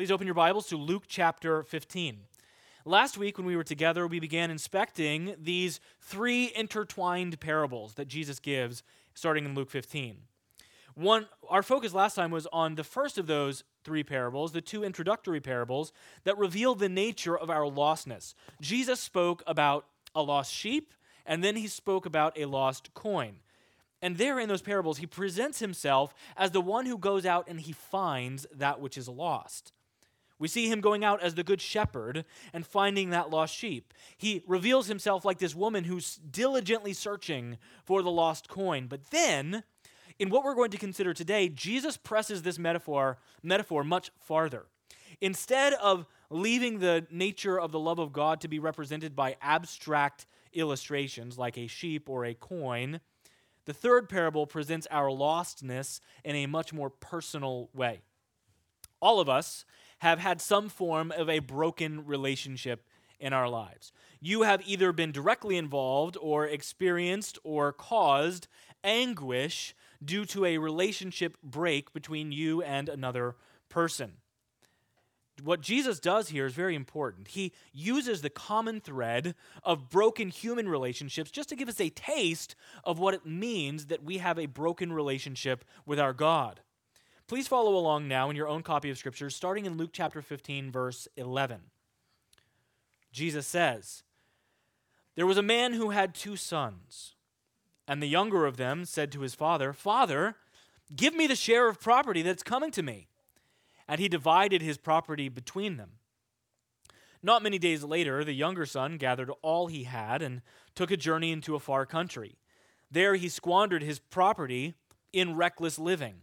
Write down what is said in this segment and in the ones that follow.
Please open your Bibles to Luke chapter 15. Last week, when we were together, we began inspecting these three intertwined parables that Jesus gives starting in Luke 15. One, our focus last time was on the first of those three parables, the two introductory parables that reveal the nature of our lostness. Jesus spoke about a lost sheep, and then he spoke about a lost coin. And there in those parables, he presents himself as the one who goes out and he finds that which is lost. We see him going out as the good shepherd and finding that lost sheep. He reveals himself like this woman who's diligently searching for the lost coin. But then, in what we're going to consider today, Jesus presses this metaphor, metaphor much farther. Instead of leaving the nature of the love of God to be represented by abstract illustrations like a sheep or a coin, the third parable presents our lostness in a much more personal way. All of us have had some form of a broken relationship in our lives. You have either been directly involved or experienced or caused anguish due to a relationship break between you and another person. What Jesus does here is very important. He uses the common thread of broken human relationships just to give us a taste of what it means that we have a broken relationship with our God. Please follow along now in your own copy of Scripture, starting in Luke chapter 15, verse 11. Jesus says, There was a man who had two sons, and the younger of them said to his father, Father, give me the share of property that's coming to me. And he divided his property between them. Not many days later, the younger son gathered all he had and took a journey into a far country. There he squandered his property in reckless living.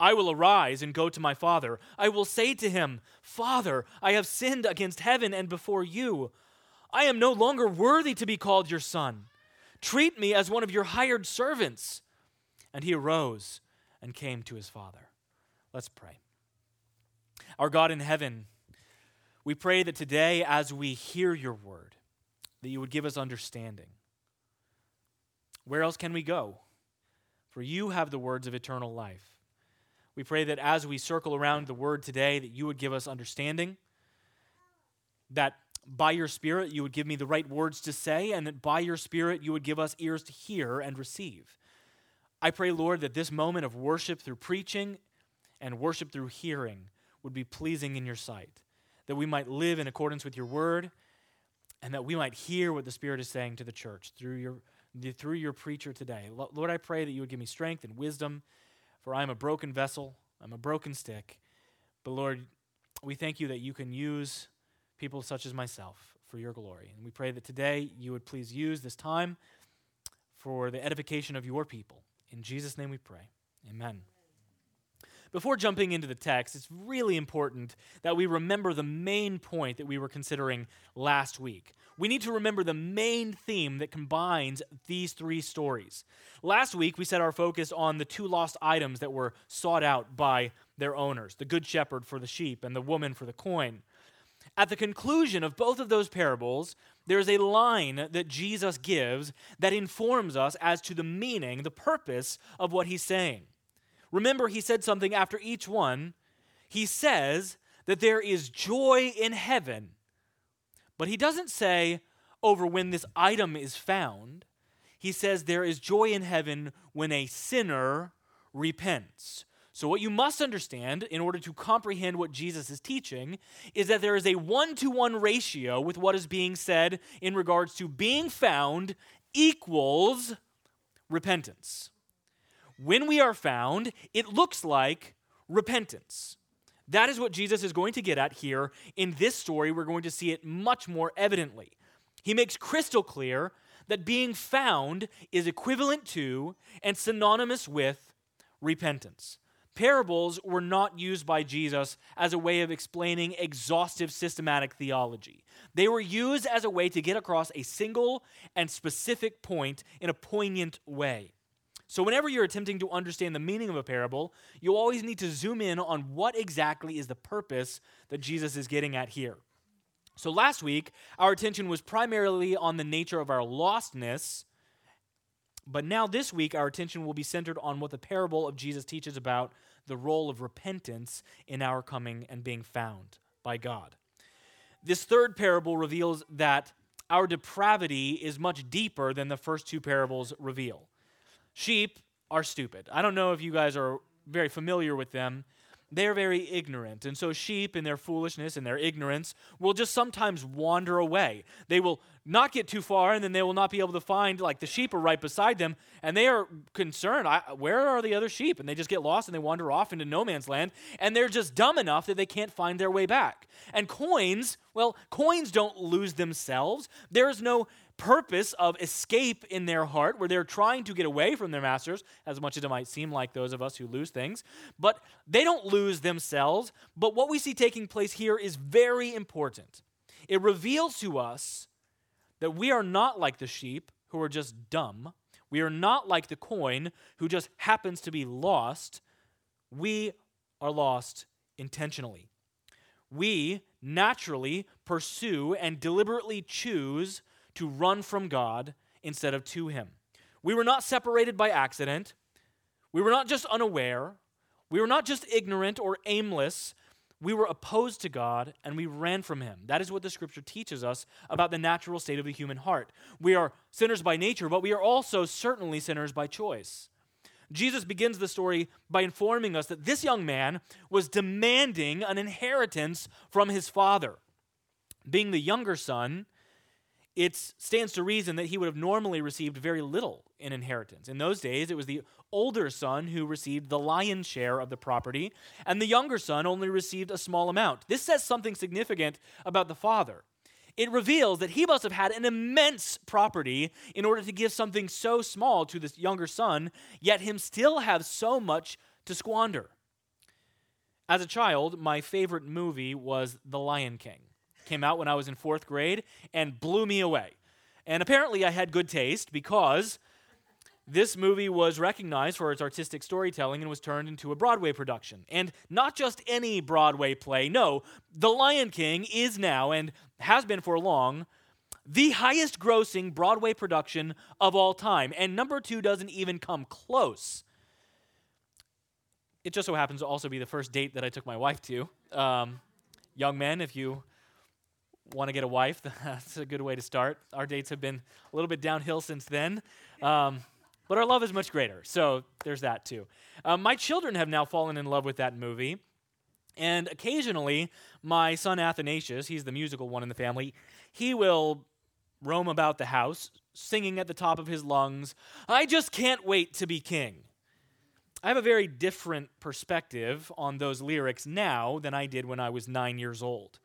I will arise and go to my father. I will say to him, Father, I have sinned against heaven and before you. I am no longer worthy to be called your son. Treat me as one of your hired servants. And he arose and came to his father. Let's pray. Our God in heaven, we pray that today, as we hear your word, that you would give us understanding. Where else can we go? For you have the words of eternal life. We pray that as we circle around the word today, that you would give us understanding, that by your Spirit you would give me the right words to say, and that by your Spirit you would give us ears to hear and receive. I pray, Lord, that this moment of worship through preaching and worship through hearing would be pleasing in your sight, that we might live in accordance with your word, and that we might hear what the Spirit is saying to the church through your, through your preacher today. Lord, I pray that you would give me strength and wisdom for I am a broken vessel, I'm a broken stick. But Lord, we thank you that you can use people such as myself for your glory. And we pray that today you would please use this time for the edification of your people. In Jesus' name we pray. Amen. Before jumping into the text, it's really important that we remember the main point that we were considering last week. We need to remember the main theme that combines these three stories. Last week, we set our focus on the two lost items that were sought out by their owners the good shepherd for the sheep and the woman for the coin. At the conclusion of both of those parables, there's a line that Jesus gives that informs us as to the meaning, the purpose of what he's saying. Remember, he said something after each one. He says that there is joy in heaven, but he doesn't say over when this item is found. He says there is joy in heaven when a sinner repents. So, what you must understand in order to comprehend what Jesus is teaching is that there is a one to one ratio with what is being said in regards to being found equals repentance when we are found, it looks like repentance. That is what Jesus is going to get at here. In this story, we're going to see it much more evidently. He makes crystal clear that being found is equivalent to and synonymous with repentance. parables were not used by Jesus as a way of explaining exhaustive systematic theology. They were used as a way to get across a single and specific point in a poignant way. So, whenever you're attempting to understand the meaning of a parable, you always need to zoom in on what exactly is the purpose that Jesus is getting at here. So, last week, our attention was primarily on the nature of our lostness. But now, this week, our attention will be centered on what the parable of Jesus teaches about the role of repentance in our coming and being found by God. This third parable reveals that our depravity is much deeper than the first two parables reveal. Sheep are stupid. I don't know if you guys are very familiar with them. They're very ignorant. And so, sheep, in their foolishness and their ignorance, will just sometimes wander away. They will not get too far, and then they will not be able to find, like, the sheep are right beside them, and they are concerned, where are the other sheep? And they just get lost and they wander off into no man's land, and they're just dumb enough that they can't find their way back. And coins, well, coins don't lose themselves. There is no purpose of escape in their heart, where they're trying to get away from their masters, as much as it might seem like those of us who lose things. But they don't lose themselves. But what we see taking place here is very important. It reveals to us that we are not like the sheep who are just dumb. We are not like the coin who just happens to be lost. We are lost intentionally. We naturally pursue and deliberately choose to run from God instead of to Him. We were not separated by accident. We were not just unaware. We were not just ignorant or aimless. We were opposed to God and we ran from Him. That is what the scripture teaches us about the natural state of the human heart. We are sinners by nature, but we are also certainly sinners by choice. Jesus begins the story by informing us that this young man was demanding an inheritance from his father. Being the younger son, it stands to reason that he would have normally received very little in inheritance. In those days, it was the older son who received the lion's share of the property, and the younger son only received a small amount. This says something significant about the father. It reveals that he must have had an immense property in order to give something so small to this younger son, yet him still have so much to squander. As a child, my favorite movie was The Lion King came out when I was in fourth grade and blew me away. And apparently, I had good taste because this movie was recognized for its artistic storytelling and was turned into a Broadway production. And not just any Broadway play, no, The Lion King is now and has been for long the highest grossing Broadway production of all time. And number two doesn't even come close. It just so happens to also be the first date that I took my wife to. Um, young men, if you want to get a wife, that's a good way to start. Our dates have been a little bit downhill since then. Um, but our love is much greater. So there's that too. Um, my children have now fallen in love with that movie. And occasionally, my son Athanasius, he's the musical one in the family, he will roam about the house singing at the top of his lungs, I just can't wait to be king. I have a very different perspective on those lyrics now than I did when I was nine years old.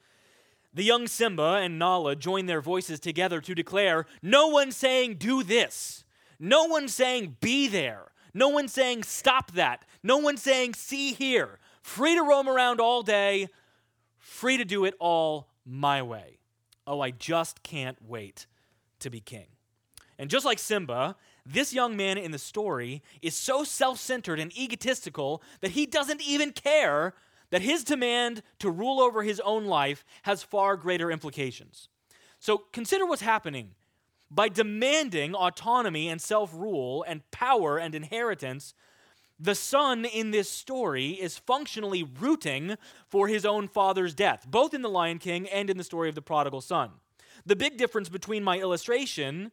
The young Simba and Nala join their voices together to declare no one saying, do this. No one saying, be there. No one saying, stop that. No one saying, see here. Free to roam around all day, free to do it all my way. Oh, I just can't wait to be king. And just like Simba, this young man in the story is so self centered and egotistical that he doesn't even care that his demand to rule over his own life has far greater implications. So consider what's happening. By demanding autonomy and self rule and power and inheritance, the son in this story is functionally rooting for his own father's death, both in The Lion King and in the story of the prodigal son. The big difference between my illustration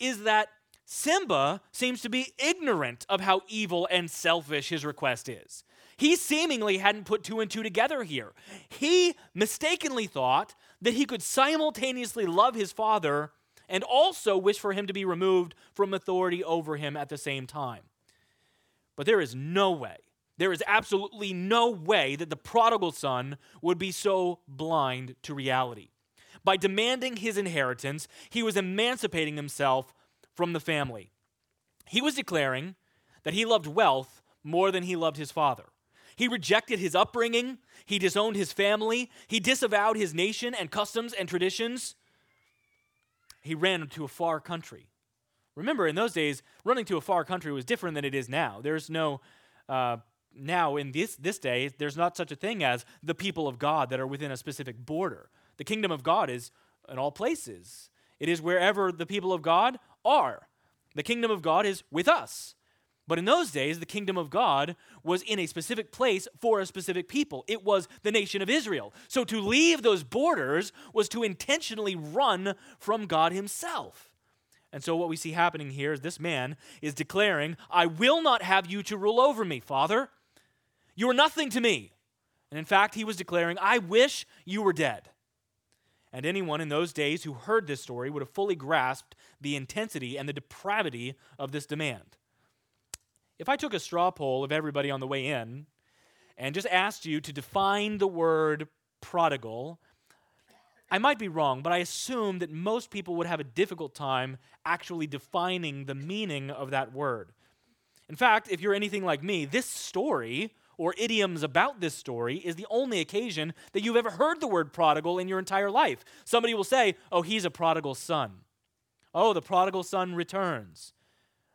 is that Simba seems to be ignorant of how evil and selfish his request is. He seemingly hadn't put two and two together here. He mistakenly thought that he could simultaneously love his father and also wish for him to be removed from authority over him at the same time. But there is no way, there is absolutely no way that the prodigal son would be so blind to reality. By demanding his inheritance, he was emancipating himself from the family. He was declaring that he loved wealth more than he loved his father. He rejected his upbringing, he disowned his family, he disavowed his nation and customs and traditions. He ran to a far country. Remember, in those days, running to a far country was different than it is now. There's no, uh, now in this, this day, there's not such a thing as the people of God that are within a specific border. The kingdom of God is in all places, it is wherever the people of God are. The kingdom of God is with us. But in those days, the kingdom of God was in a specific place for a specific people. It was the nation of Israel. So to leave those borders was to intentionally run from God Himself. And so what we see happening here is this man is declaring, I will not have you to rule over me, Father. You are nothing to me. And in fact, he was declaring, I wish you were dead. And anyone in those days who heard this story would have fully grasped the intensity and the depravity of this demand. If I took a straw poll of everybody on the way in and just asked you to define the word prodigal, I might be wrong, but I assume that most people would have a difficult time actually defining the meaning of that word. In fact, if you're anything like me, this story or idioms about this story is the only occasion that you've ever heard the word prodigal in your entire life. Somebody will say, Oh, he's a prodigal son. Oh, the prodigal son returns.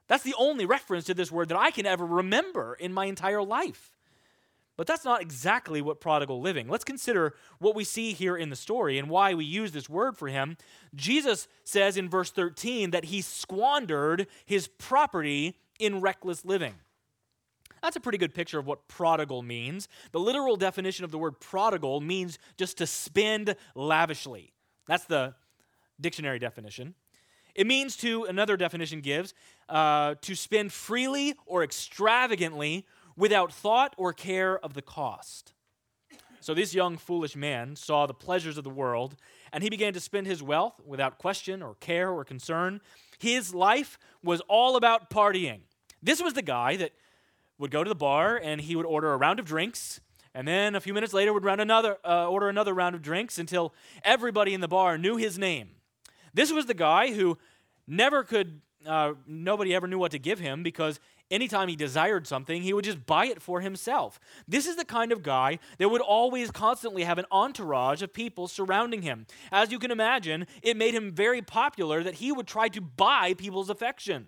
That's the only reference to this word that I can ever remember in my entire life. But that's not exactly what prodigal living. Let's consider what we see here in the story and why we use this word for him. Jesus says in verse 13 that he squandered his property in reckless living. That's a pretty good picture of what prodigal means. The literal definition of the word prodigal means just to spend lavishly. That's the dictionary definition. It means to, another definition gives, uh, to spend freely or extravagantly without thought or care of the cost. So this young foolish man saw the pleasures of the world, and he began to spend his wealth without question or care or concern. His life was all about partying. This was the guy that would go to the bar and he would order a round of drinks, and then a few minutes later would round another, uh, order another round of drinks until everybody in the bar knew his name. This was the guy who never could, uh, nobody ever knew what to give him because anytime he desired something, he would just buy it for himself. This is the kind of guy that would always constantly have an entourage of people surrounding him. As you can imagine, it made him very popular that he would try to buy people's affection.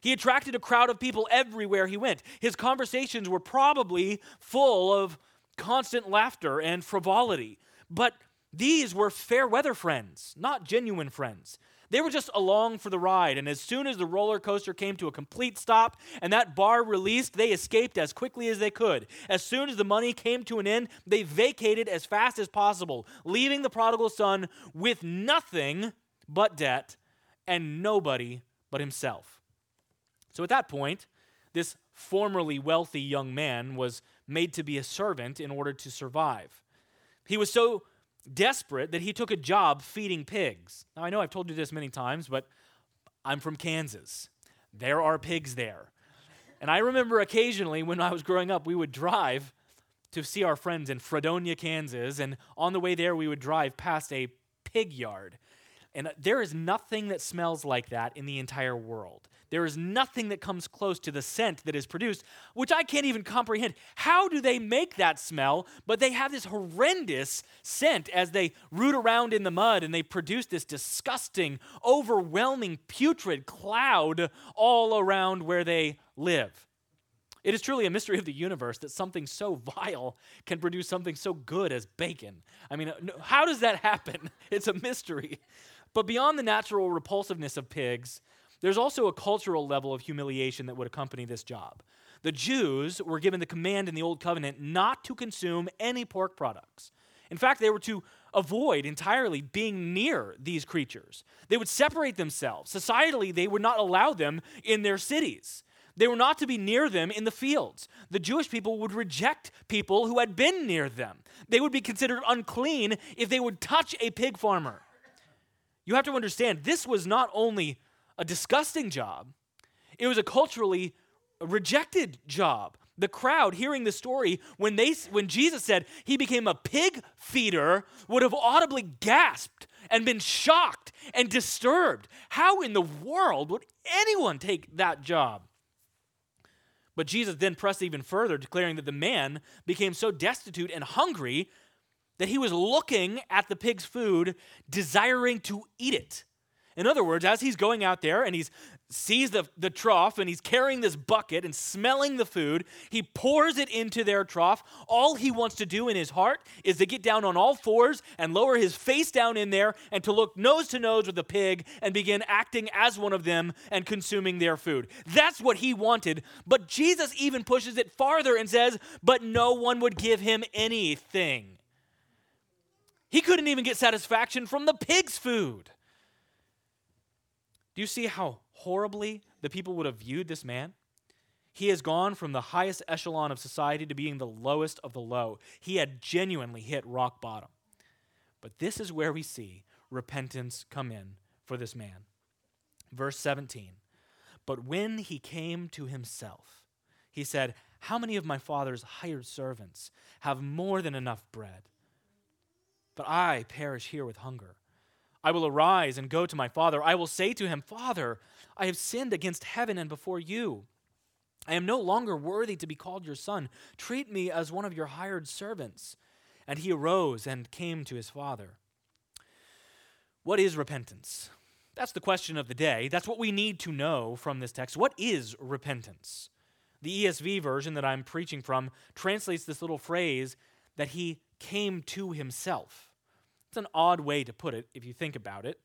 He attracted a crowd of people everywhere he went. His conversations were probably full of constant laughter and frivolity. But these were fair weather friends, not genuine friends. They were just along for the ride, and as soon as the roller coaster came to a complete stop and that bar released, they escaped as quickly as they could. As soon as the money came to an end, they vacated as fast as possible, leaving the prodigal son with nothing but debt and nobody but himself. So at that point, this formerly wealthy young man was made to be a servant in order to survive. He was so desperate that he took a job feeding pigs. Now, I know I've told you this many times, but I'm from Kansas. There are pigs there. And I remember occasionally when I was growing up, we would drive to see our friends in Fredonia, Kansas, and on the way there, we would drive past a pig yard. And there is nothing that smells like that in the entire world. There is nothing that comes close to the scent that is produced, which I can't even comprehend. How do they make that smell? But they have this horrendous scent as they root around in the mud and they produce this disgusting, overwhelming, putrid cloud all around where they live. It is truly a mystery of the universe that something so vile can produce something so good as bacon. I mean, how does that happen? It's a mystery. But beyond the natural repulsiveness of pigs, there's also a cultural level of humiliation that would accompany this job. The Jews were given the command in the Old Covenant not to consume any pork products. In fact, they were to avoid entirely being near these creatures. They would separate themselves. Societally, they would not allow them in their cities. They were not to be near them in the fields. The Jewish people would reject people who had been near them. They would be considered unclean if they would touch a pig farmer. You have to understand, this was not only a disgusting job, it was a culturally rejected job. The crowd hearing the story when they when Jesus said he became a pig feeder would have audibly gasped and been shocked and disturbed. How in the world would anyone take that job? But Jesus then pressed even further, declaring that the man became so destitute and hungry that he was looking at the pig's food, desiring to eat it. In other words, as he's going out there and he's sees the, the trough and he's carrying this bucket and smelling the food, he pours it into their trough. All he wants to do in his heart is to get down on all fours and lower his face down in there and to look nose to nose with the pig and begin acting as one of them and consuming their food. That's what he wanted. But Jesus even pushes it farther and says, But no one would give him anything. He couldn't even get satisfaction from the pig's food. Do you see how horribly the people would have viewed this man? He has gone from the highest echelon of society to being the lowest of the low. He had genuinely hit rock bottom. But this is where we see repentance come in for this man. Verse 17 But when he came to himself, he said, How many of my father's hired servants have more than enough bread? But I perish here with hunger. I will arise and go to my father. I will say to him, Father, I have sinned against heaven and before you. I am no longer worthy to be called your son. Treat me as one of your hired servants. And he arose and came to his father. What is repentance? That's the question of the day. That's what we need to know from this text. What is repentance? The ESV version that I'm preaching from translates this little phrase that he came to himself. It's an odd way to put it if you think about it.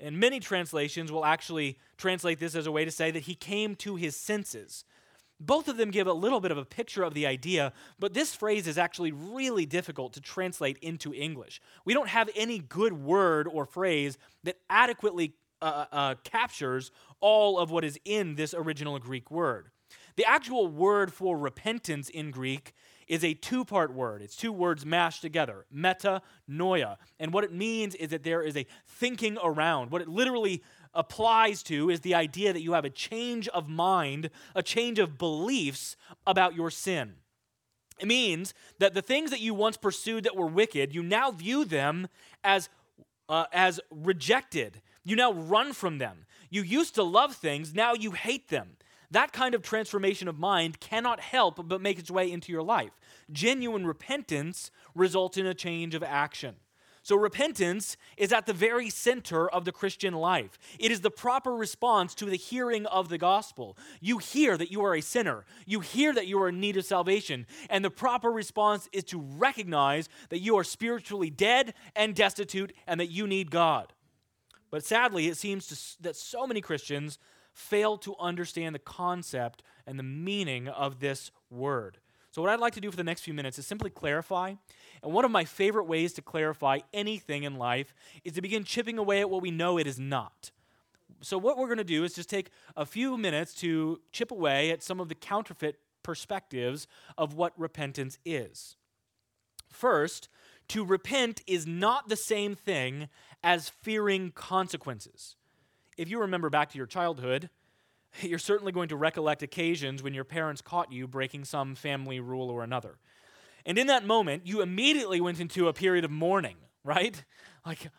And many translations will actually translate this as a way to say that he came to his senses. Both of them give a little bit of a picture of the idea, but this phrase is actually really difficult to translate into English. We don't have any good word or phrase that adequately uh, uh, captures all of what is in this original Greek word. The actual word for repentance in Greek is a two part word. It's two words mashed together meta, noia. And what it means is that there is a thinking around. What it literally applies to is the idea that you have a change of mind, a change of beliefs about your sin. It means that the things that you once pursued that were wicked, you now view them as, uh, as rejected. You now run from them. You used to love things, now you hate them. That kind of transformation of mind cannot help but make its way into your life. Genuine repentance results in a change of action. So, repentance is at the very center of the Christian life. It is the proper response to the hearing of the gospel. You hear that you are a sinner, you hear that you are in need of salvation, and the proper response is to recognize that you are spiritually dead and destitute and that you need God. But sadly, it seems to, that so many Christians fail to understand the concept and the meaning of this word. So, what I'd like to do for the next few minutes is simply clarify. And one of my favorite ways to clarify anything in life is to begin chipping away at what we know it is not. So, what we're going to do is just take a few minutes to chip away at some of the counterfeit perspectives of what repentance is. First, to repent is not the same thing as fearing consequences if you remember back to your childhood, you're certainly going to recollect occasions when your parents caught you breaking some family rule or another. And in that moment, you immediately went into a period of mourning, right? Like,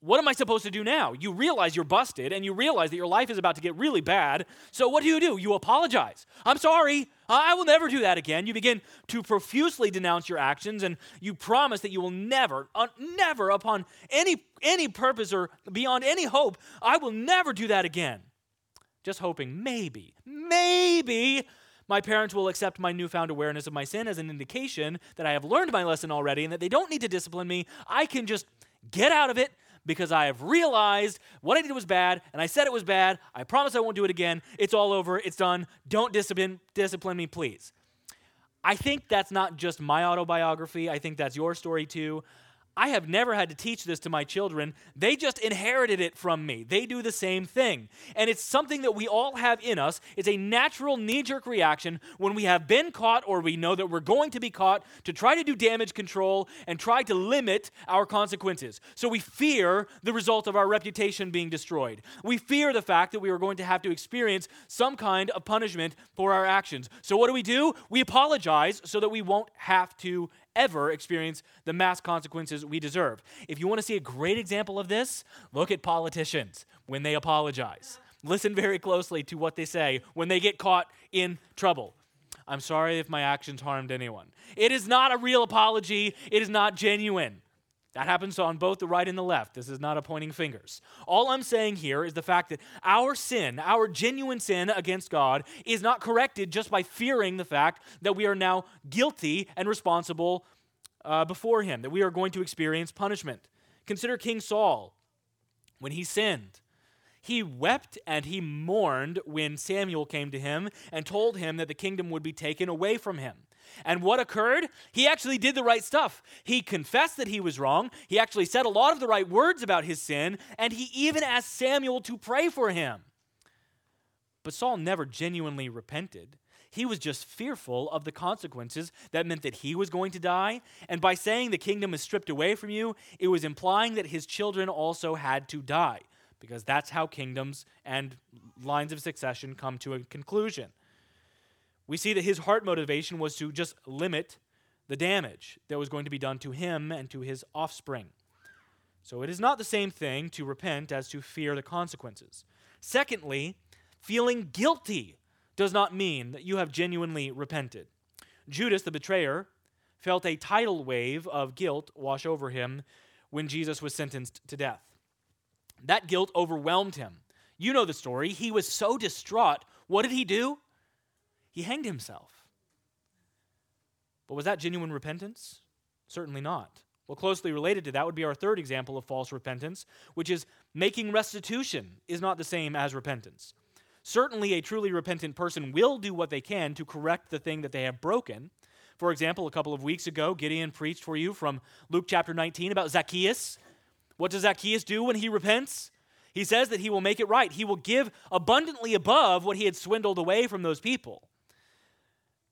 what am I supposed to do now? You realize you're busted and you realize that your life is about to get really bad. So, what do you do? You apologize. I'm sorry. I will never do that again. You begin to profusely denounce your actions and you promise that you will never, never, upon any, any purpose or beyond any hope, I will never do that again. Just hoping maybe, maybe my parents will accept my newfound awareness of my sin as an indication that I have learned my lesson already and that they don't need to discipline me. I can just get out of it because I have realized what I did was bad and I said it was bad. I promise I won't do it again. It's all over. It's done. Don't discipline, discipline me, please. I think that's not just my autobiography. I think that's your story too. I have never had to teach this to my children. They just inherited it from me. They do the same thing. And it's something that we all have in us. It's a natural knee jerk reaction when we have been caught or we know that we're going to be caught to try to do damage control and try to limit our consequences. So we fear the result of our reputation being destroyed. We fear the fact that we are going to have to experience some kind of punishment for our actions. So what do we do? We apologize so that we won't have to ever experience the mass consequences we deserve. If you want to see a great example of this, look at politicians when they apologize. Listen very closely to what they say when they get caught in trouble. I'm sorry if my actions harmed anyone. It is not a real apology, it is not genuine. That happens on both the right and the left. This is not a pointing fingers. All I'm saying here is the fact that our sin, our genuine sin against God, is not corrected just by fearing the fact that we are now guilty and responsible uh, before Him, that we are going to experience punishment. Consider King Saul when he sinned. He wept and he mourned when Samuel came to him and told him that the kingdom would be taken away from him. And what occurred? He actually did the right stuff. He confessed that he was wrong. He actually said a lot of the right words about his sin, and he even asked Samuel to pray for him. But Saul never genuinely repented. He was just fearful of the consequences that meant that he was going to die. And by saying the kingdom is stripped away from you, it was implying that his children also had to die, because that's how kingdoms and lines of succession come to a conclusion we see that his heart motivation was to just limit the damage that was going to be done to him and to his offspring. So it is not the same thing to repent as to fear the consequences. Secondly, feeling guilty does not mean that you have genuinely repented. Judas, the betrayer, felt a tidal wave of guilt wash over him when Jesus was sentenced to death. That guilt overwhelmed him. You know the story. He was so distraught. What did he do? He hanged himself. But was that genuine repentance? Certainly not. Well, closely related to that would be our third example of false repentance, which is making restitution is not the same as repentance. Certainly, a truly repentant person will do what they can to correct the thing that they have broken. For example, a couple of weeks ago, Gideon preached for you from Luke chapter 19 about Zacchaeus. What does Zacchaeus do when he repents? He says that he will make it right. He will give abundantly above what he had swindled away from those people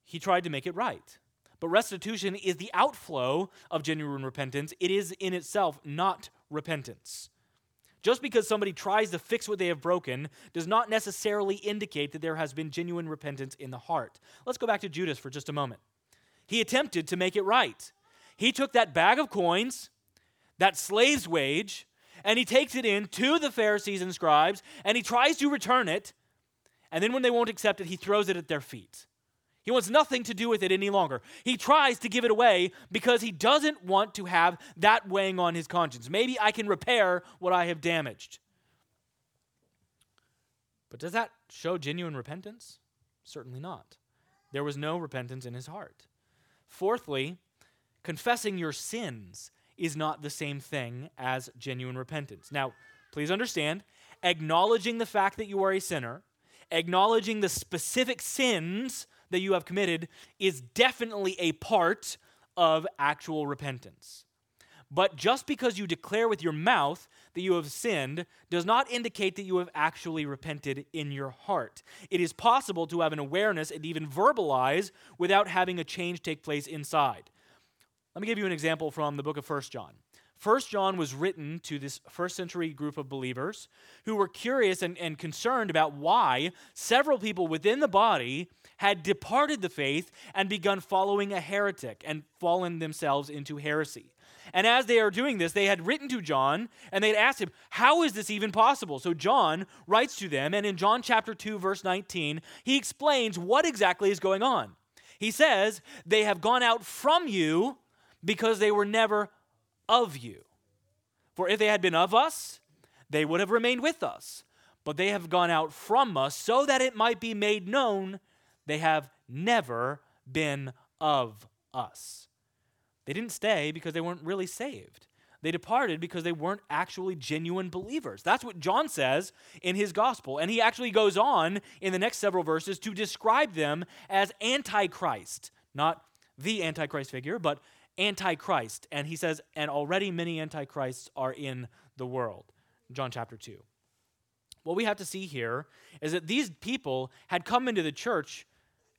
he tried to make it right. But restitution is the outflow of genuine repentance, it is in itself not repentance. Just because somebody tries to fix what they have broken does not necessarily indicate that there has been genuine repentance in the heart. Let's go back to Judas for just a moment. He attempted to make it right. He took that bag of coins, that slave's wage, and he takes it in to the Pharisees and scribes, and he tries to return it. And then when they won't accept it, he throws it at their feet. He wants nothing to do with it any longer. He tries to give it away because he doesn't want to have that weighing on his conscience. Maybe I can repair what I have damaged. But does that show genuine repentance? Certainly not. There was no repentance in his heart. Fourthly, confessing your sins is not the same thing as genuine repentance. Now, please understand, acknowledging the fact that you are a sinner, acknowledging the specific sins that you have committed is definitely a part of actual repentance. But just because you declare with your mouth that you have sinned does not indicate that you have actually repented in your heart. It is possible to have an awareness and even verbalize without having a change take place inside. Let me give you an example from the book of 1 John. First John was written to this first century group of believers who were curious and, and concerned about why several people within the body had departed the faith and begun following a heretic and fallen themselves into heresy. And as they are doing this, they had written to John and they'd asked him, How is this even possible? So John writes to them, and in John chapter 2, verse 19, he explains what exactly is going on. He says, They have gone out from you because they were never of you. For if they had been of us, they would have remained with us. But they have gone out from us so that it might be made known they have never been of us. They didn't stay because they weren't really saved. They departed because they weren't actually genuine believers. That's what John says in his gospel. And he actually goes on in the next several verses to describe them as antichrist. Not the antichrist figure, but antichrist. And he says, and already many antichrists are in the world. John chapter 2. What we have to see here is that these people had come into the church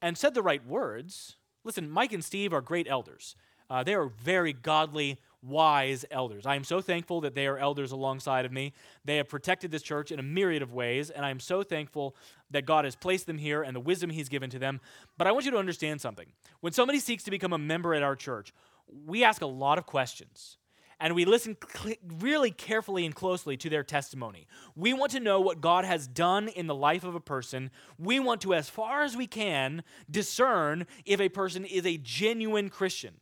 and said the right words. Listen, Mike and Steve are great elders. Uh, they are very godly, wise elders. I am so thankful that they are elders alongside of me. They have protected this church in a myriad of ways, and I am so thankful that God has placed them here and the wisdom He's given to them. But I want you to understand something. When somebody seeks to become a member at our church, we ask a lot of questions. and we listen cl- really carefully and closely to their testimony. We want to know what God has done in the life of a person. We want to, as far as we can, discern if a person is a genuine Christian.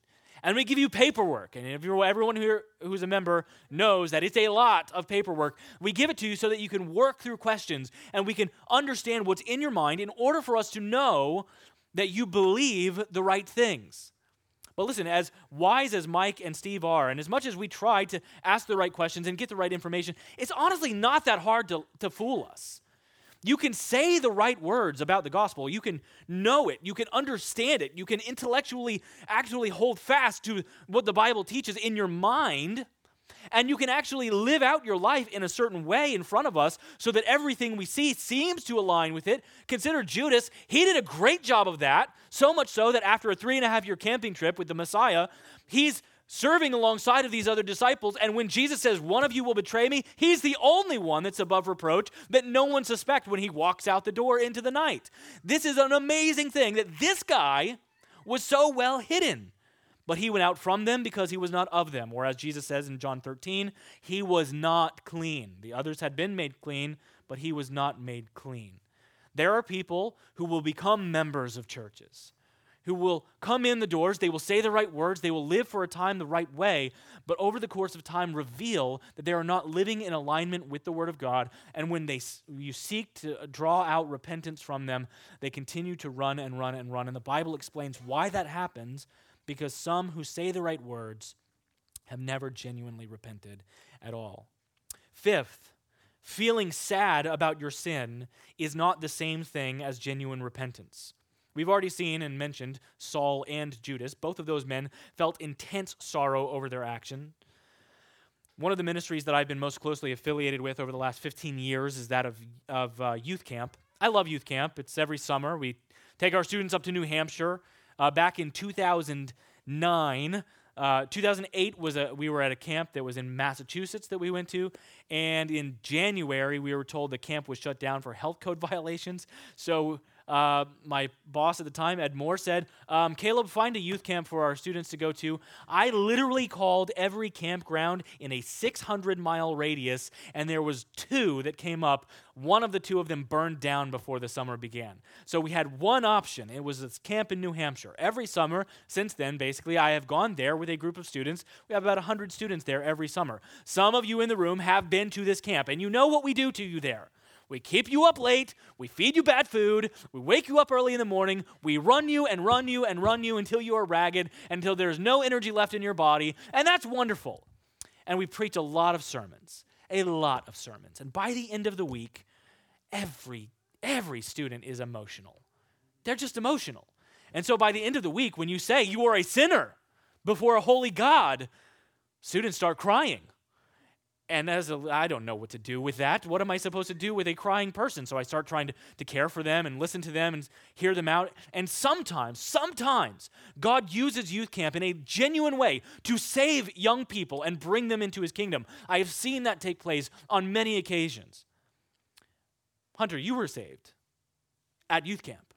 And we give you paperwork. And everyone here who's a member knows that it's a lot of paperwork, we give it to you so that you can work through questions and we can understand what's in your mind in order for us to know that you believe the right things. But listen, as wise as Mike and Steve are, and as much as we try to ask the right questions and get the right information, it's honestly not that hard to, to fool us. You can say the right words about the gospel. You can know it. You can understand it. You can intellectually actually hold fast to what the Bible teaches in your mind. And you can actually live out your life in a certain way in front of us so that everything we see seems to align with it. Consider Judas. He did a great job of that, so much so that after a three and a half year camping trip with the Messiah, he's serving alongside of these other disciples. And when Jesus says, One of you will betray me, he's the only one that's above reproach that no one suspects when he walks out the door into the night. This is an amazing thing that this guy was so well hidden. But he went out from them because he was not of them. Whereas Jesus says in John 13, he was not clean. The others had been made clean, but he was not made clean. There are people who will become members of churches who will come in the doors, they will say the right words, they will live for a time the right way, but over the course of time reveal that they are not living in alignment with the Word of God. And when they, you seek to draw out repentance from them, they continue to run and run and run. And the Bible explains why that happens because some who say the right words have never genuinely repented at all. Fifth, feeling sad about your sin is not the same thing as genuine repentance. We've already seen and mentioned Saul and Judas. Both of those men felt intense sorrow over their action. One of the ministries that I've been most closely affiliated with over the last 15 years is that of, of uh, youth camp. I love youth camp. It's every summer. We take our students up to New Hampshire. Uh, back in 2009, uh, 2008 was a we were at a camp that was in Massachusetts that we went to, and in January we were told the camp was shut down for health code violations. So uh, my boss at the time, Ed Moore, said, um, Caleb, find a youth camp for our students to go to. I literally called every campground in a 600 mile radius, and there was two that came up. One of the two of them burned down before the summer began. So we had one option. It was this camp in New Hampshire. Every summer, since then, basically, I have gone there with a group of students. We have about 100 students there every summer. Some of you in the room have been to this camp, and you know what we do to you there. We keep you up late. We feed you bad food. We wake you up early in the morning. We run you and run you and run you until you are ragged, until there's no energy left in your body. And that's wonderful. And we preach a lot of sermons, a lot of sermons. And by the end of the week, every every student is emotional. They're just emotional. And so by the end of the week, when you say you are a sinner before a holy God, students start crying. And as a, I don't know what to do with that. What am I supposed to do with a crying person? So I start trying to, to care for them and listen to them and hear them out. And sometimes, sometimes, God uses youth camp in a genuine way to save young people and bring them into his kingdom. I have seen that take place on many occasions. Hunter, you were saved at youth camp.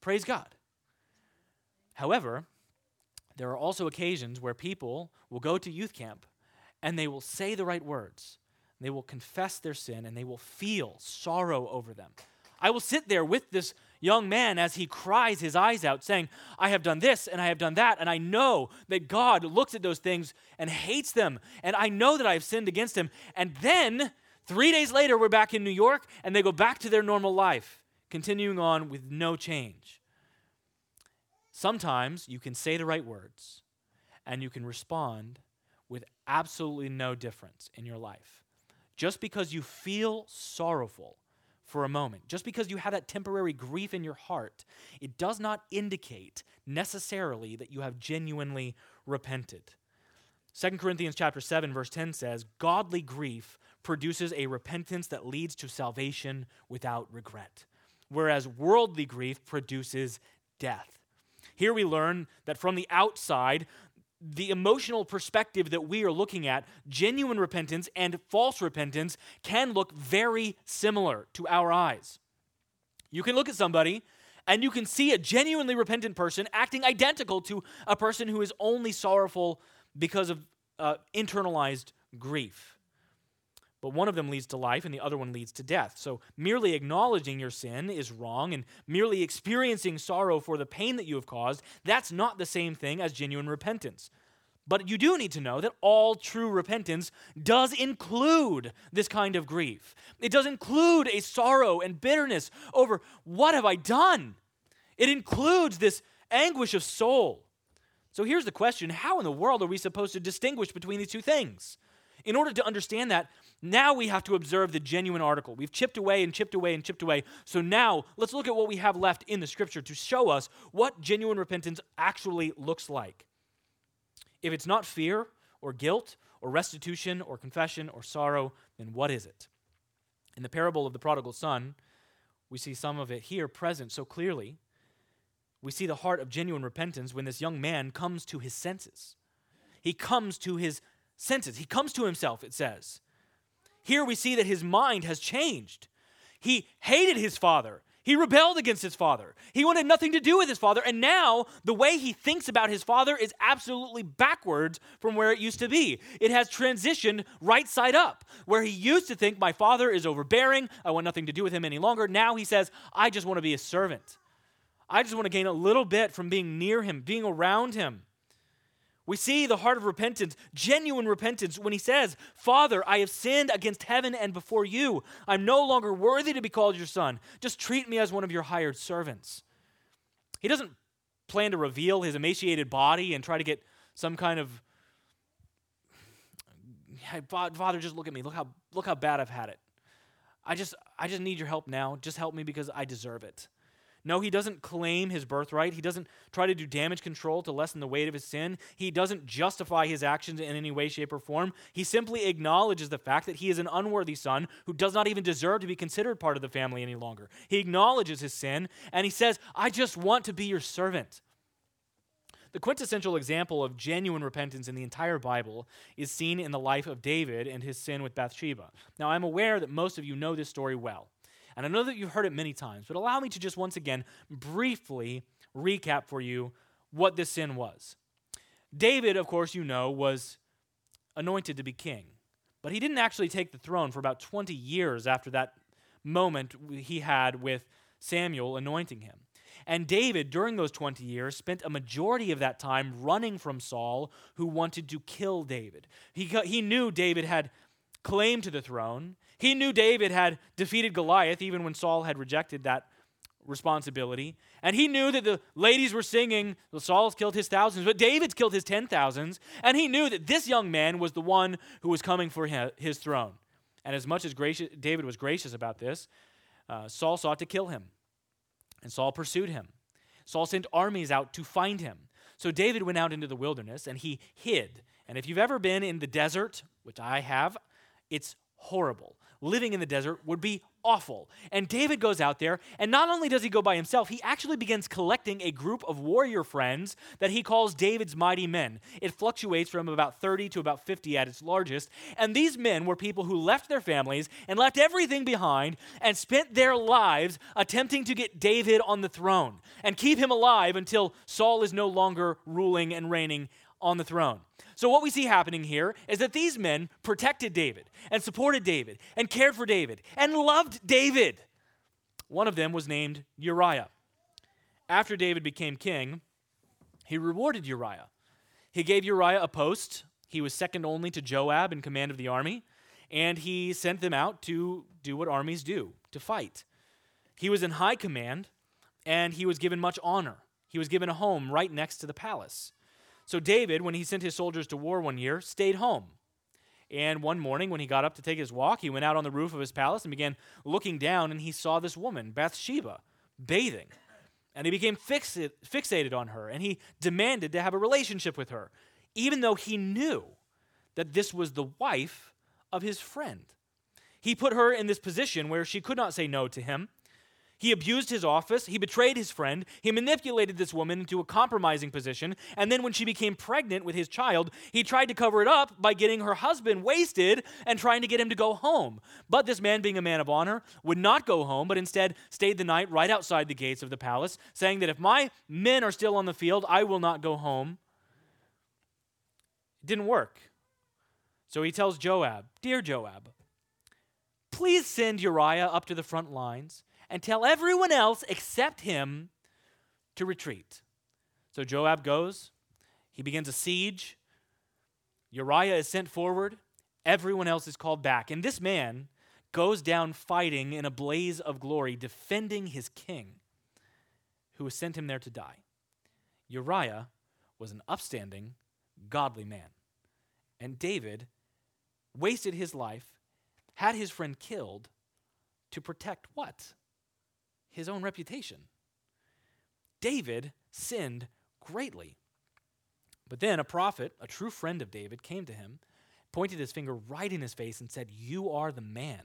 Praise God. However, there are also occasions where people will go to youth camp and they will say the right words. They will confess their sin and they will feel sorrow over them. I will sit there with this young man as he cries his eyes out, saying, I have done this and I have done that. And I know that God looks at those things and hates them. And I know that I have sinned against him. And then, three days later, we're back in New York and they go back to their normal life, continuing on with no change. Sometimes you can say the right words and you can respond absolutely no difference in your life. Just because you feel sorrowful for a moment, just because you have that temporary grief in your heart, it does not indicate necessarily that you have genuinely repented. 2 Corinthians chapter 7 verse 10 says, "Godly grief produces a repentance that leads to salvation without regret, whereas worldly grief produces death." Here we learn that from the outside, the emotional perspective that we are looking at, genuine repentance and false repentance can look very similar to our eyes. You can look at somebody and you can see a genuinely repentant person acting identical to a person who is only sorrowful because of uh, internalized grief. But one of them leads to life and the other one leads to death. So merely acknowledging your sin is wrong, and merely experiencing sorrow for the pain that you have caused, that's not the same thing as genuine repentance. But you do need to know that all true repentance does include this kind of grief. It does include a sorrow and bitterness over what have I done? It includes this anguish of soul. So here's the question How in the world are we supposed to distinguish between these two things? In order to understand that, now we have to observe the genuine article. We've chipped away and chipped away and chipped away. So now let's look at what we have left in the scripture to show us what genuine repentance actually looks like. If it's not fear or guilt or restitution or confession or sorrow, then what is it? In the parable of the prodigal son, we see some of it here present so clearly. We see the heart of genuine repentance when this young man comes to his senses. He comes to his senses. He comes to himself, it says. Here we see that his mind has changed. He hated his father. He rebelled against his father. He wanted nothing to do with his father. And now the way he thinks about his father is absolutely backwards from where it used to be. It has transitioned right side up. Where he used to think, my father is overbearing. I want nothing to do with him any longer. Now he says, I just want to be a servant. I just want to gain a little bit from being near him, being around him. We see the heart of repentance, genuine repentance, when he says, Father, I have sinned against heaven and before you. I'm no longer worthy to be called your son. Just treat me as one of your hired servants. He doesn't plan to reveal his emaciated body and try to get some kind of hey, Father, just look at me. Look how look how bad I've had it. I just I just need your help now. Just help me because I deserve it. No, he doesn't claim his birthright. He doesn't try to do damage control to lessen the weight of his sin. He doesn't justify his actions in any way, shape, or form. He simply acknowledges the fact that he is an unworthy son who does not even deserve to be considered part of the family any longer. He acknowledges his sin and he says, I just want to be your servant. The quintessential example of genuine repentance in the entire Bible is seen in the life of David and his sin with Bathsheba. Now, I'm aware that most of you know this story well. And I know that you've heard it many times, but allow me to just once again briefly recap for you what this sin was. David, of course, you know, was anointed to be king, but he didn't actually take the throne for about 20 years after that moment he had with Samuel anointing him. And David, during those 20 years, spent a majority of that time running from Saul, who wanted to kill David. He, he knew David had claim to the throne. He knew David had defeated Goliath even when Saul had rejected that responsibility. And he knew that the ladies were singing, well, Saul's killed his thousands, but David's killed his ten thousands. And he knew that this young man was the one who was coming for his throne. And as much as gracious, David was gracious about this, uh, Saul sought to kill him. And Saul pursued him. Saul sent armies out to find him. So David went out into the wilderness and he hid. And if you've ever been in the desert, which I have, it's horrible. Living in the desert would be awful. And David goes out there, and not only does he go by himself, he actually begins collecting a group of warrior friends that he calls David's mighty men. It fluctuates from about 30 to about 50 at its largest. And these men were people who left their families and left everything behind and spent their lives attempting to get David on the throne and keep him alive until Saul is no longer ruling and reigning on the throne. So, what we see happening here is that these men protected David and supported David and cared for David and loved David. One of them was named Uriah. After David became king, he rewarded Uriah. He gave Uriah a post. He was second only to Joab in command of the army, and he sent them out to do what armies do to fight. He was in high command, and he was given much honor. He was given a home right next to the palace. So David, when he sent his soldiers to war one year, stayed home. And one morning, when he got up to take his walk, he went out on the roof of his palace and began looking down, and he saw this woman, Bathsheba, bathing. And he became fixated on her, and he demanded to have a relationship with her, even though he knew that this was the wife of his friend. He put her in this position where she could not say no to him, he abused his office, he betrayed his friend, he manipulated this woman into a compromising position, and then when she became pregnant with his child, he tried to cover it up by getting her husband wasted and trying to get him to go home. But this man, being a man of honor, would not go home, but instead stayed the night right outside the gates of the palace, saying that if my men are still on the field, I will not go home. It didn't work. So he tells Joab, Dear Joab, please send Uriah up to the front lines and tell everyone else except him to retreat. So Joab goes, he begins a siege. Uriah is sent forward, everyone else is called back. And this man goes down fighting in a blaze of glory, defending his king who has sent him there to die. Uriah was an upstanding, godly man. And David wasted his life, had his friend killed to protect what? His own reputation. David sinned greatly. But then a prophet, a true friend of David, came to him, pointed his finger right in his face, and said, You are the man.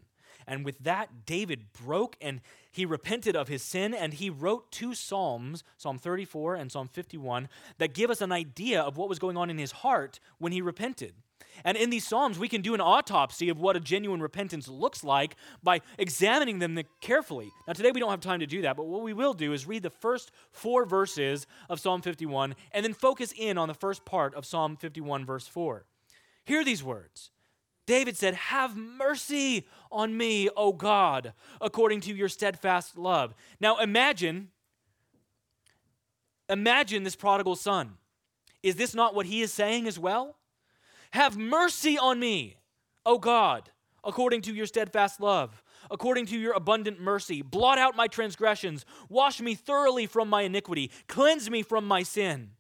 And with that, David broke and he repented of his sin, and he wrote two Psalms, Psalm 34 and Psalm 51, that give us an idea of what was going on in his heart when he repented. And in these Psalms, we can do an autopsy of what a genuine repentance looks like by examining them carefully. Now, today we don't have time to do that, but what we will do is read the first four verses of Psalm 51 and then focus in on the first part of Psalm 51, verse 4. Hear these words David said, Have mercy on me, O God, according to your steadfast love. Now imagine, imagine this prodigal son. Is this not what he is saying as well? Have mercy on me, O God, according to your steadfast love, according to your abundant mercy. Blot out my transgressions, wash me thoroughly from my iniquity, cleanse me from my sin.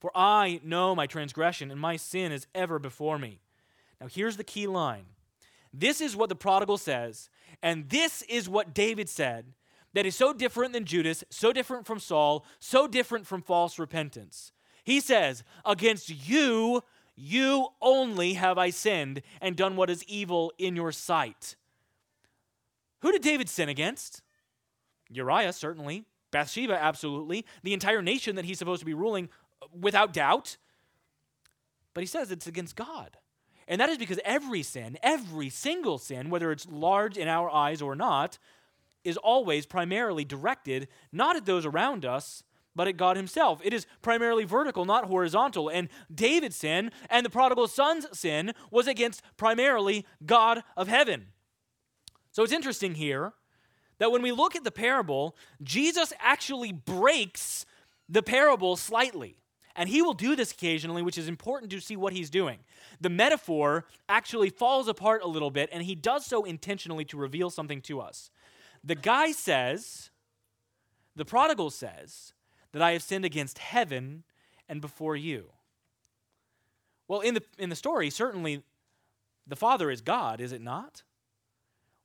For I know my transgression, and my sin is ever before me. Now, here's the key line this is what the prodigal says, and this is what David said that is so different than Judas, so different from Saul, so different from false repentance. He says, Against you, you only have I sinned and done what is evil in your sight. Who did David sin against? Uriah, certainly. Bathsheba, absolutely. The entire nation that he's supposed to be ruling, uh, without doubt. But he says it's against God. And that is because every sin, every single sin, whether it's large in our eyes or not, is always primarily directed not at those around us, but at God Himself. It is primarily vertical, not horizontal. And David's sin and the prodigal son's sin was against primarily God of heaven. So it's interesting here that when we look at the parable, Jesus actually breaks the parable slightly. And he will do this occasionally, which is important to see what he's doing. The metaphor actually falls apart a little bit, and he does so intentionally to reveal something to us. The guy says, the prodigal says, that I have sinned against heaven and before you. Well, in the, in the story, certainly the Father is God, is it not?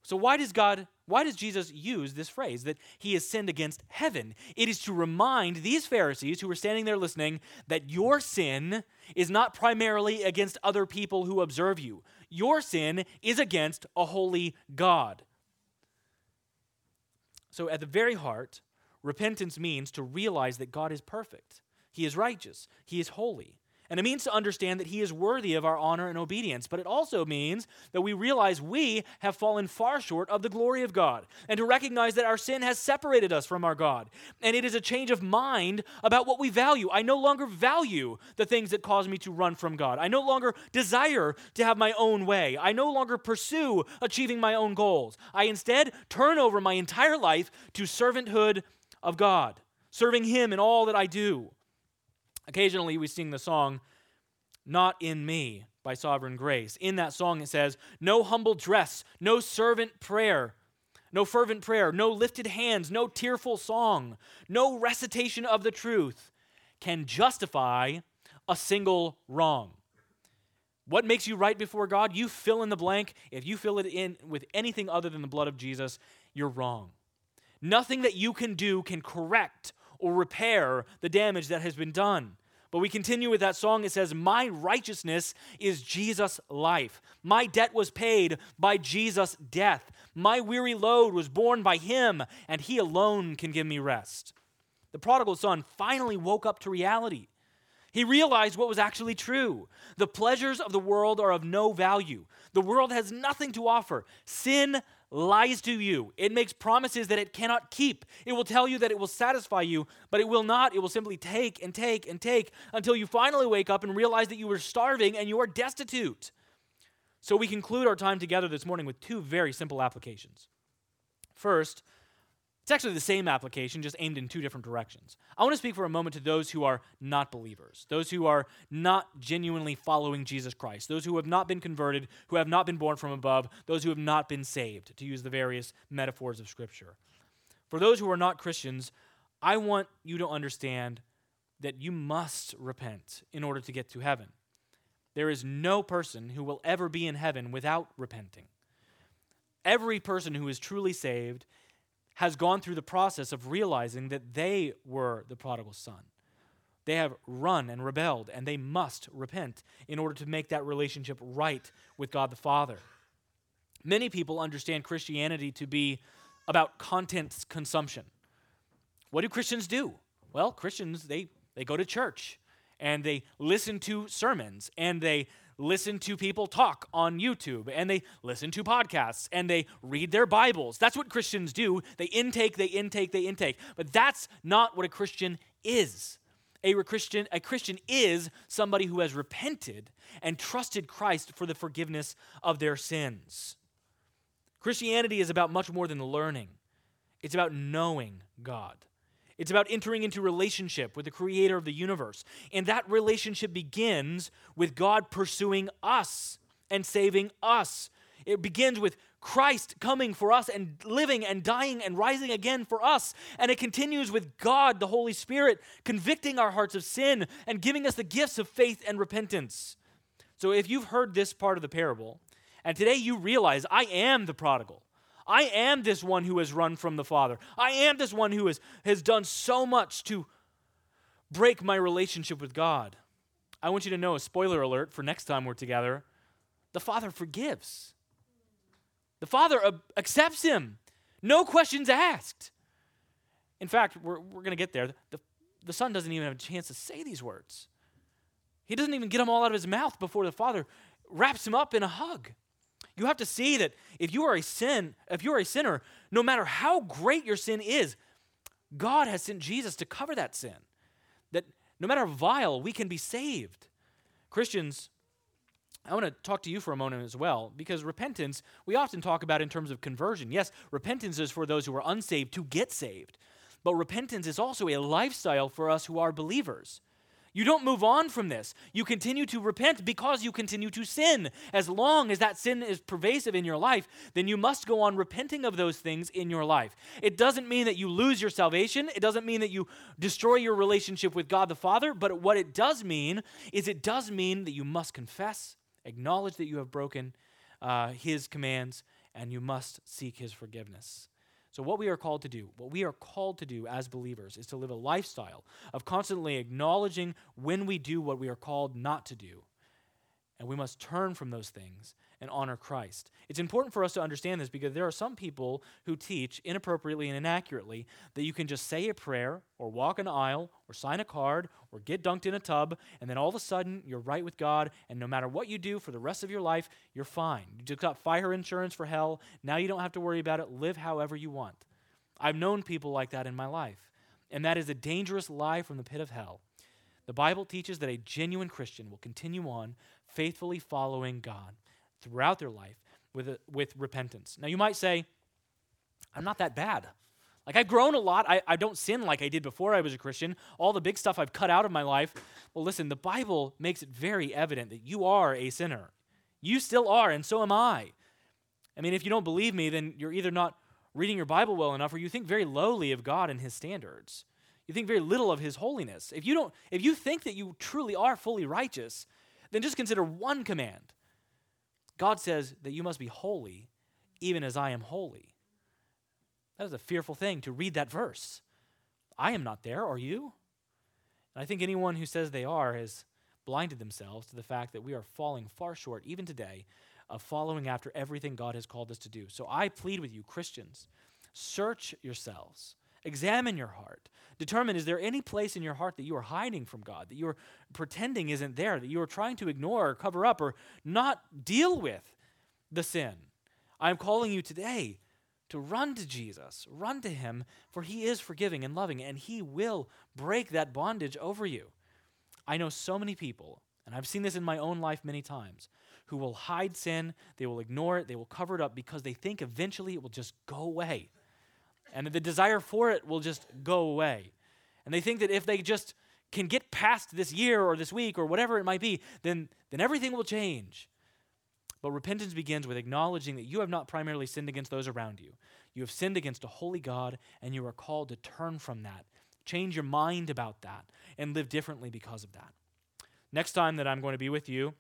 So why does God why does Jesus use this phrase that he has sinned against heaven? It is to remind these Pharisees who were standing there listening that your sin is not primarily against other people who observe you. Your sin is against a holy God. So at the very heart, repentance means to realize that God is perfect. He is righteous. He is holy. And it means to understand that He is worthy of our honor and obedience. But it also means that we realize we have fallen far short of the glory of God, and to recognize that our sin has separated us from our God. And it is a change of mind about what we value. I no longer value the things that cause me to run from God. I no longer desire to have my own way. I no longer pursue achieving my own goals. I instead turn over my entire life to servanthood of God, serving Him in all that I do. Occasionally, we sing the song, Not in Me by Sovereign Grace. In that song, it says, No humble dress, no servant prayer, no fervent prayer, no lifted hands, no tearful song, no recitation of the truth can justify a single wrong. What makes you right before God? You fill in the blank. If you fill it in with anything other than the blood of Jesus, you're wrong. Nothing that you can do can correct or repair the damage that has been done. But we continue with that song. It says, My righteousness is Jesus' life. My debt was paid by Jesus' death. My weary load was borne by him, and he alone can give me rest. The prodigal son finally woke up to reality. He realized what was actually true. The pleasures of the world are of no value. The world has nothing to offer. Sin lies to you. It makes promises that it cannot keep. It will tell you that it will satisfy you, but it will not. It will simply take and take and take until you finally wake up and realize that you are starving and you are destitute. So we conclude our time together this morning with two very simple applications. First, it's actually the same application, just aimed in two different directions. I want to speak for a moment to those who are not believers, those who are not genuinely following Jesus Christ, those who have not been converted, who have not been born from above, those who have not been saved, to use the various metaphors of Scripture. For those who are not Christians, I want you to understand that you must repent in order to get to heaven. There is no person who will ever be in heaven without repenting. Every person who is truly saved has gone through the process of realizing that they were the prodigal son. They have run and rebelled, and they must repent in order to make that relationship right with God the Father. Many people understand Christianity to be about content consumption. What do Christians do? Well, Christians, they, they go to church and they listen to sermons and they listen to people talk on YouTube and they listen to podcasts and they read their Bibles. That's what Christians do. They intake, they intake, they intake. But that's not what a Christian is. A Christian, a Christian is somebody who has repented and trusted Christ for the forgiveness of their sins. Christianity is about much more than learning, it's about knowing God. It's about entering into relationship with the creator of the universe. And that relationship begins with God pursuing us and saving us. It begins with Christ coming for us and living and dying and rising again for us. And it continues with God, the Holy Spirit, convicting our hearts of sin and giving us the gifts of faith and repentance. So if you've heard this part of the parable, and today you realize I am the prodigal, I am this one who has run from the Father. I am this one who has, has done so much to break my relationship with God. I want you to know a spoiler alert for next time we're together the Father forgives. The Father accepts him, no questions asked. In fact, we're, we're going to get there. The, the Son doesn't even have a chance to say these words. He doesn't even get them all out of his mouth before the Father wraps him up in a hug. You have to see that if you are a sin, if you are a sinner, no matter how great your sin is, God has sent Jesus to cover that sin. That no matter vile, we can be saved. Christians, I want to talk to you for a moment as well, because repentance, we often talk about in terms of conversion. Yes, repentance is for those who are unsaved to get saved, but repentance is also a lifestyle for us who are believers. You don't move on from this. You continue to repent because you continue to sin. As long as that sin is pervasive in your life, then you must go on repenting of those things in your life. It doesn't mean that you lose your salvation, it doesn't mean that you destroy your relationship with God the Father, but what it does mean is it does mean that you must confess, acknowledge that you have broken uh, His commands, and you must seek His forgiveness. So, what we are called to do, what we are called to do as believers, is to live a lifestyle of constantly acknowledging when we do what we are called not to do. And we must turn from those things and honor Christ. It's important for us to understand this because there are some people who teach inappropriately and inaccurately that you can just say a prayer or walk an aisle or sign a card or get dunked in a tub and then all of a sudden you're right with God and no matter what you do for the rest of your life, you're fine. You just got fire insurance for hell. Now you don't have to worry about it. Live however you want. I've known people like that in my life. And that is a dangerous lie from the pit of hell. The Bible teaches that a genuine Christian will continue on faithfully following God throughout their life with, a, with repentance. Now, you might say, I'm not that bad. Like, I've grown a lot. I, I don't sin like I did before I was a Christian. All the big stuff I've cut out of my life. Well, listen, the Bible makes it very evident that you are a sinner. You still are, and so am I. I mean, if you don't believe me, then you're either not reading your Bible well enough or you think very lowly of God and his standards. You think very little of his holiness. If you don't if you think that you truly are fully righteous, then just consider one command. God says that you must be holy even as I am holy. That is a fearful thing to read that verse. I am not there, are you? And I think anyone who says they are has blinded themselves to the fact that we are falling far short, even today, of following after everything God has called us to do. So I plead with you, Christians, search yourselves, examine your heart, determine is there any place in your heart that you are hiding from God, that you are pretending isn't there, that you are trying to ignore or cover up or not deal with the sin. I'm calling you today to run to Jesus, run to Him, for He is forgiving and loving, and He will break that bondage over you. I know so many people, and I've seen this in my own life many times, who will hide sin, they will ignore it, they will cover it up because they think eventually it will just go away. And the desire for it will just go away. And they think that if they just can get past this year or this week or whatever it might be, then, then everything will change. But repentance begins with acknowledging that you have not primarily sinned against those around you. You have sinned against a holy God, and you are called to turn from that, change your mind about that, and live differently because of that. Next time that I'm going to be with you,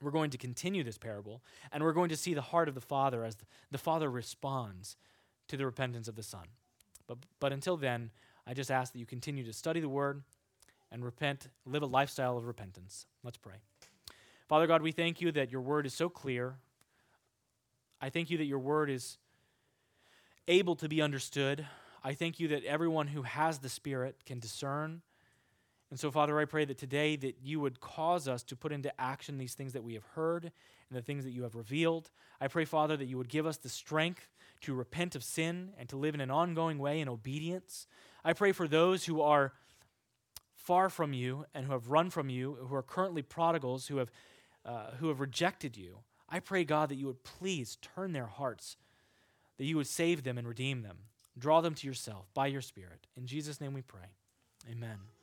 we're going to continue this parable, and we're going to see the heart of the Father as the Father responds to the repentance of the Son. But, but until then, I just ask that you continue to study the Word and repent, live a lifestyle of repentance. Let's pray. Father God, we thank you that your Word is so clear. I thank you that your Word is able to be understood. I thank you that everyone who has the Spirit can discern and so, Father, I pray that today that you would cause us to put into action these things that we have heard and the things that you have revealed. I pray, Father, that you would give us the strength to repent of sin and to live in an ongoing way in obedience. I pray for those who are far from you and who have run from you, who are currently prodigals, who have, uh, who have rejected you. I pray, God, that you would please turn their hearts, that you would save them and redeem them. Draw them to yourself by your Spirit. In Jesus' name we pray. Amen.